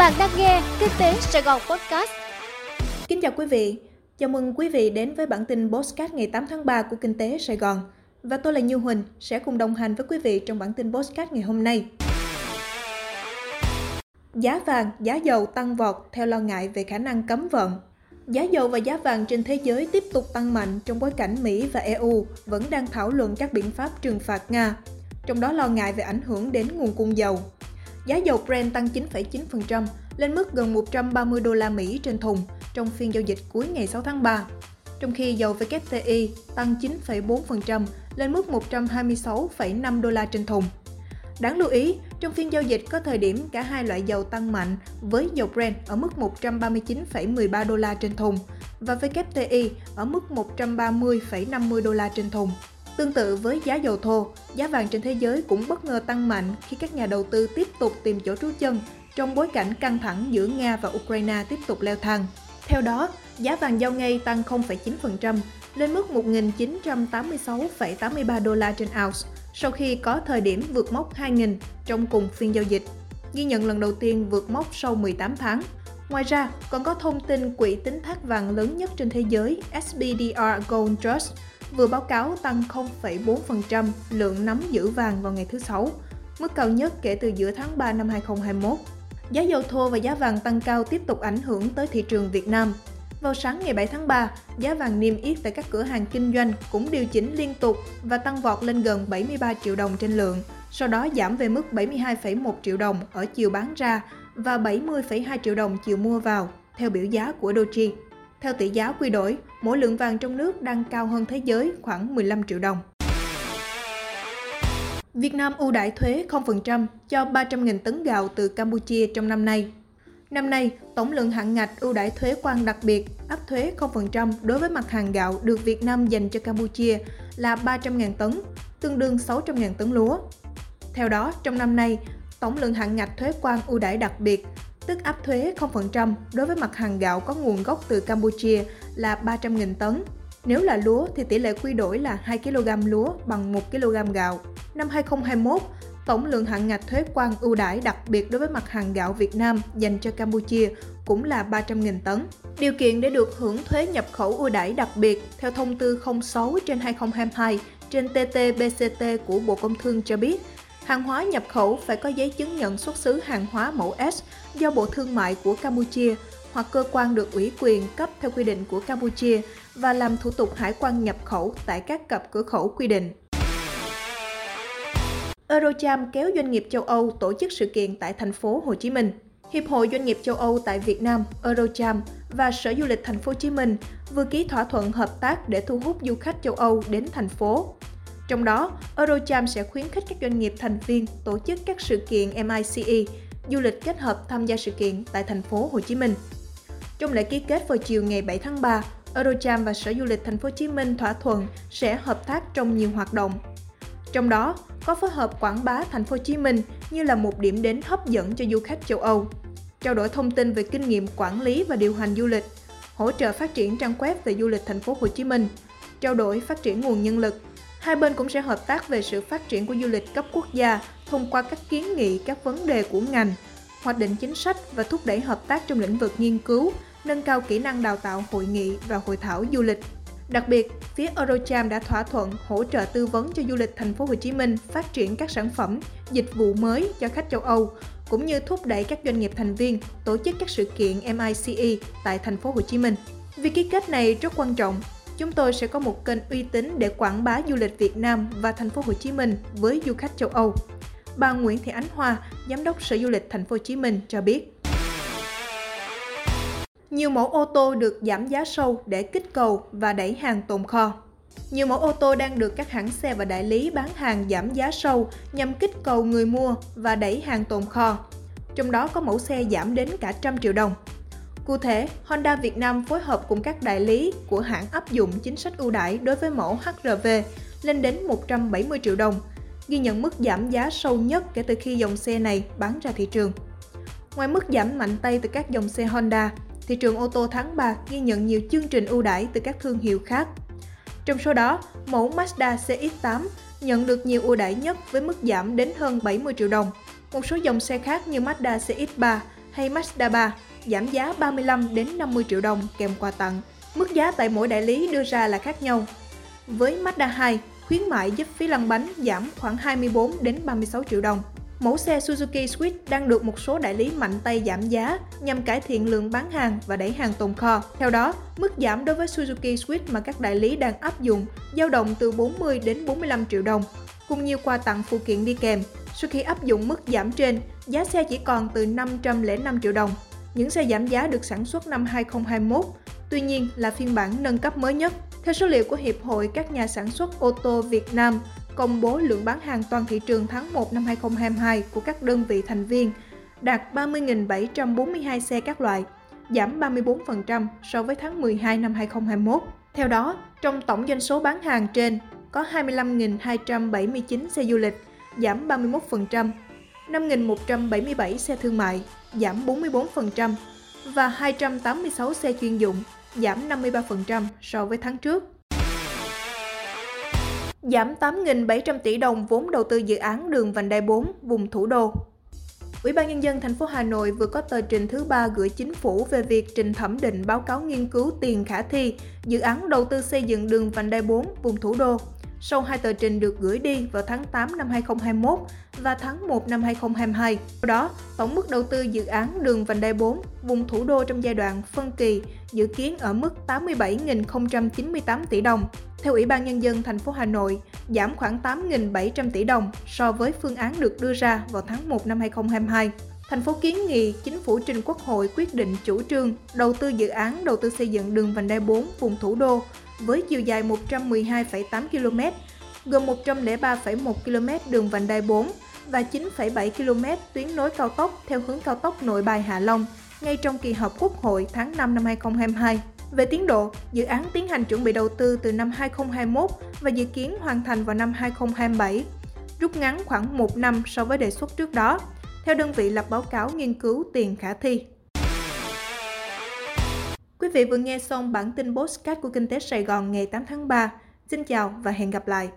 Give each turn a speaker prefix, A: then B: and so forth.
A: Bạn đang nghe Kinh tế Sài Gòn Podcast.
B: Kính chào quý vị. Chào mừng quý vị đến với bản tin Postcard ngày 8 tháng 3 của Kinh tế Sài Gòn. Và tôi là Như Huỳnh sẽ cùng đồng hành với quý vị trong bản tin Postcard ngày hôm nay. Giá vàng, giá dầu tăng vọt theo lo ngại về khả năng cấm vận. Giá dầu và giá vàng trên thế giới tiếp tục tăng mạnh trong bối cảnh Mỹ và EU vẫn đang thảo luận các biện pháp trừng phạt Nga, trong đó lo ngại về ảnh hưởng đến nguồn cung dầu. Giá dầu Brent tăng 9,9% lên mức gần 130 đô la Mỹ trên thùng trong phiên giao dịch cuối ngày 6 tháng 3. Trong khi dầu WTI tăng 9,4% lên mức 126,5 đô la trên thùng. Đáng lưu ý, trong phiên giao dịch có thời điểm cả hai loại dầu tăng mạnh với dầu Brent ở mức 139,13 đô la trên thùng và WTI ở mức 130,50 đô la trên thùng. Tương tự với giá dầu thô, giá vàng trên thế giới cũng bất ngờ tăng mạnh khi các nhà đầu tư tiếp tục tìm chỗ trú chân trong bối cảnh căng thẳng giữa Nga và Ukraine tiếp tục leo thang. Theo đó, giá vàng giao ngay tăng 0,9% lên mức 1.986,83 đô la trên ounce sau khi có thời điểm vượt mốc 2.000 trong cùng phiên giao dịch, ghi nhận lần đầu tiên vượt mốc sau 18 tháng. Ngoài ra, còn có thông tin quỹ tính thác vàng lớn nhất trên thế giới SBDR Gold Trust vừa báo cáo tăng 0,4% lượng nắm giữ vàng vào ngày thứ Sáu, mức cao nhất kể từ giữa tháng 3 năm 2021. Giá dầu thô và giá vàng tăng cao tiếp tục ảnh hưởng tới thị trường Việt Nam. Vào sáng ngày 7 tháng 3, giá vàng niêm yết tại các cửa hàng kinh doanh cũng điều chỉnh liên tục và tăng vọt lên gần 73 triệu đồng trên lượng, sau đó giảm về mức 72,1 triệu đồng ở chiều bán ra và 70,2 triệu đồng chiều mua vào, theo biểu giá của Doji. Theo tỷ giá quy đổi, mỗi lượng vàng trong nước đang cao hơn thế giới khoảng 15 triệu đồng. Việt Nam ưu đãi thuế 0% cho 300.000 tấn gạo từ Campuchia trong năm nay. Năm nay, tổng lượng hạn ngạch ưu đãi thuế quan đặc biệt áp thuế 0% đối với mặt hàng gạo được Việt Nam dành cho Campuchia là 300.000 tấn, tương đương 600.000 tấn lúa. Theo đó, trong năm nay, tổng lượng hạn ngạch thuế quan ưu đãi đặc biệt tức áp thuế 0% đối với mặt hàng gạo có nguồn gốc từ Campuchia là 300.000 tấn. Nếu là lúa thì tỷ lệ quy đổi là 2 kg lúa bằng 1 kg gạo. Năm 2021, tổng lượng hạn ngạch thuế quan ưu đãi đặc biệt đối với mặt hàng gạo Việt Nam dành cho Campuchia cũng là 300.000 tấn. Điều kiện để được hưởng thuế nhập khẩu ưu đãi đặc biệt theo thông tư 06 trên 2022 trên TT-BCT của Bộ Công Thương cho biết Hàng hóa nhập khẩu phải có giấy chứng nhận xuất xứ hàng hóa mẫu S do Bộ Thương mại của Campuchia hoặc cơ quan được ủy quyền cấp theo quy định của Campuchia và làm thủ tục hải quan nhập khẩu tại các cặp cửa khẩu quy định. Eurocharm kéo doanh nghiệp châu Âu tổ chức sự kiện tại thành phố Hồ Chí Minh. Hiệp hội Doanh nghiệp châu Âu tại Việt Nam, Eurocharm và Sở Du lịch Thành phố Hồ Chí Minh vừa ký thỏa thuận hợp tác để thu hút du khách châu Âu đến thành phố. Trong đó, Eurocharm sẽ khuyến khích các doanh nghiệp thành viên tổ chức các sự kiện MICE, du lịch kết hợp tham gia sự kiện tại thành phố Hồ Chí Minh. Trong lễ ký kết vào chiều ngày 7 tháng 3, Eurocharm và Sở Du lịch Thành phố Hồ Chí Minh thỏa thuận sẽ hợp tác trong nhiều hoạt động. Trong đó, có phối hợp quảng bá Thành phố Hồ Chí Minh như là một điểm đến hấp dẫn cho du khách châu Âu, trao đổi thông tin về kinh nghiệm quản lý và điều hành du lịch, hỗ trợ phát triển trang web về du lịch Thành phố Hồ Chí Minh, trao đổi phát triển nguồn nhân lực, Hai bên cũng sẽ hợp tác về sự phát triển của du lịch cấp quốc gia thông qua các kiến nghị các vấn đề của ngành, hoạch định chính sách và thúc đẩy hợp tác trong lĩnh vực nghiên cứu, nâng cao kỹ năng đào tạo hội nghị và hội thảo du lịch. Đặc biệt, phía Eurocharm đã thỏa thuận hỗ trợ tư vấn cho du lịch thành phố Hồ Chí Minh phát triển các sản phẩm, dịch vụ mới cho khách châu Âu, cũng như thúc đẩy các doanh nghiệp thành viên tổ chức các sự kiện MICE tại thành phố Hồ Chí Minh. Việc ký kết này rất quan trọng chúng tôi sẽ có một kênh uy tín để quảng bá du lịch Việt Nam và thành phố Hồ Chí Minh với du khách châu Âu. Bà Nguyễn Thị Ánh Hoa, giám đốc Sở Du lịch thành phố Hồ Chí Minh cho biết. Nhiều mẫu ô tô được giảm giá sâu để kích cầu và đẩy hàng tồn kho. Nhiều mẫu ô tô đang được các hãng xe và đại lý bán hàng giảm giá sâu nhằm kích cầu người mua và đẩy hàng tồn kho. Trong đó có mẫu xe giảm đến cả trăm triệu đồng. Cụ thể, Honda Việt Nam phối hợp cùng các đại lý của hãng áp dụng chính sách ưu đãi đối với mẫu HRV lên đến 170 triệu đồng, ghi nhận mức giảm giá sâu nhất kể từ khi dòng xe này bán ra thị trường. Ngoài mức giảm mạnh tay từ các dòng xe Honda, thị trường ô tô tháng 3 ghi nhận nhiều chương trình ưu đãi từ các thương hiệu khác. Trong số đó, mẫu Mazda CX-8 nhận được nhiều ưu đãi nhất với mức giảm đến hơn 70 triệu đồng. Một số dòng xe khác như Mazda CX-3 hay Mazda 3 giảm giá 35 đến 50 triệu đồng kèm quà tặng. Mức giá tại mỗi đại lý đưa ra là khác nhau. Với Mazda 2, khuyến mại giúp phí lăn bánh giảm khoảng 24 đến 36 triệu đồng. Mẫu xe Suzuki Swift đang được một số đại lý mạnh tay giảm giá nhằm cải thiện lượng bán hàng và đẩy hàng tồn kho. Theo đó, mức giảm đối với Suzuki Swift mà các đại lý đang áp dụng dao động từ 40 đến 45 triệu đồng, cùng nhiều quà tặng phụ kiện đi kèm. Sau khi áp dụng mức giảm trên, giá xe chỉ còn từ 505 triệu đồng. Những xe giảm giá được sản xuất năm 2021, tuy nhiên là phiên bản nâng cấp mới nhất. Theo số liệu của Hiệp hội các nhà sản xuất ô tô Việt Nam, công bố lượng bán hàng toàn thị trường tháng 1 năm 2022 của các đơn vị thành viên đạt 30.742 xe các loại, giảm 34% so với tháng 12 năm 2021. Theo đó, trong tổng doanh số bán hàng trên có 25.279 xe du lịch, giảm 31%, 5.177 xe thương mại, giảm 44% và 286 xe chuyên dụng, giảm 53% so với tháng trước giảm 8.700 tỷ đồng vốn đầu tư dự án đường vành đai 4 vùng thủ đô. Ủy ban nhân dân thành phố Hà Nội vừa có tờ trình thứ ba gửi chính phủ về việc trình thẩm định báo cáo nghiên cứu tiền khả thi dự án đầu tư xây dựng đường vành đai 4 vùng thủ đô sau hai tờ trình được gửi đi vào tháng 8 năm 2021 và tháng 1 năm 2022. Sau đó, tổng mức đầu tư dự án đường vành đai 4 vùng thủ đô trong giai đoạn phân kỳ dự kiến ở mức 87.098 tỷ đồng. Theo Ủy ban Nhân dân thành phố Hà Nội, giảm khoảng 8.700 tỷ đồng so với phương án được đưa ra vào tháng 1 năm 2022 thành phố kiến nghị chính phủ trình Quốc hội quyết định chủ trương đầu tư dự án đầu tư xây dựng đường vành đai 4 vùng thủ đô với chiều dài 112,8 km, gồm 103,1 km đường vành đai 4 và 9,7 km tuyến nối cao tốc theo hướng cao tốc Nội Bài Hạ Long ngay trong kỳ họp Quốc hội tháng 5 năm 2022. Về tiến độ, dự án tiến hành chuẩn bị đầu tư từ năm 2021 và dự kiến hoàn thành vào năm 2027, rút ngắn khoảng 1 năm so với đề xuất trước đó, theo đơn vị lập báo cáo nghiên cứu tiền khả thi. Quý vị vừa nghe xong bản tin postcard của Kinh tế Sài Gòn ngày 8 tháng 3. Xin chào và hẹn gặp lại!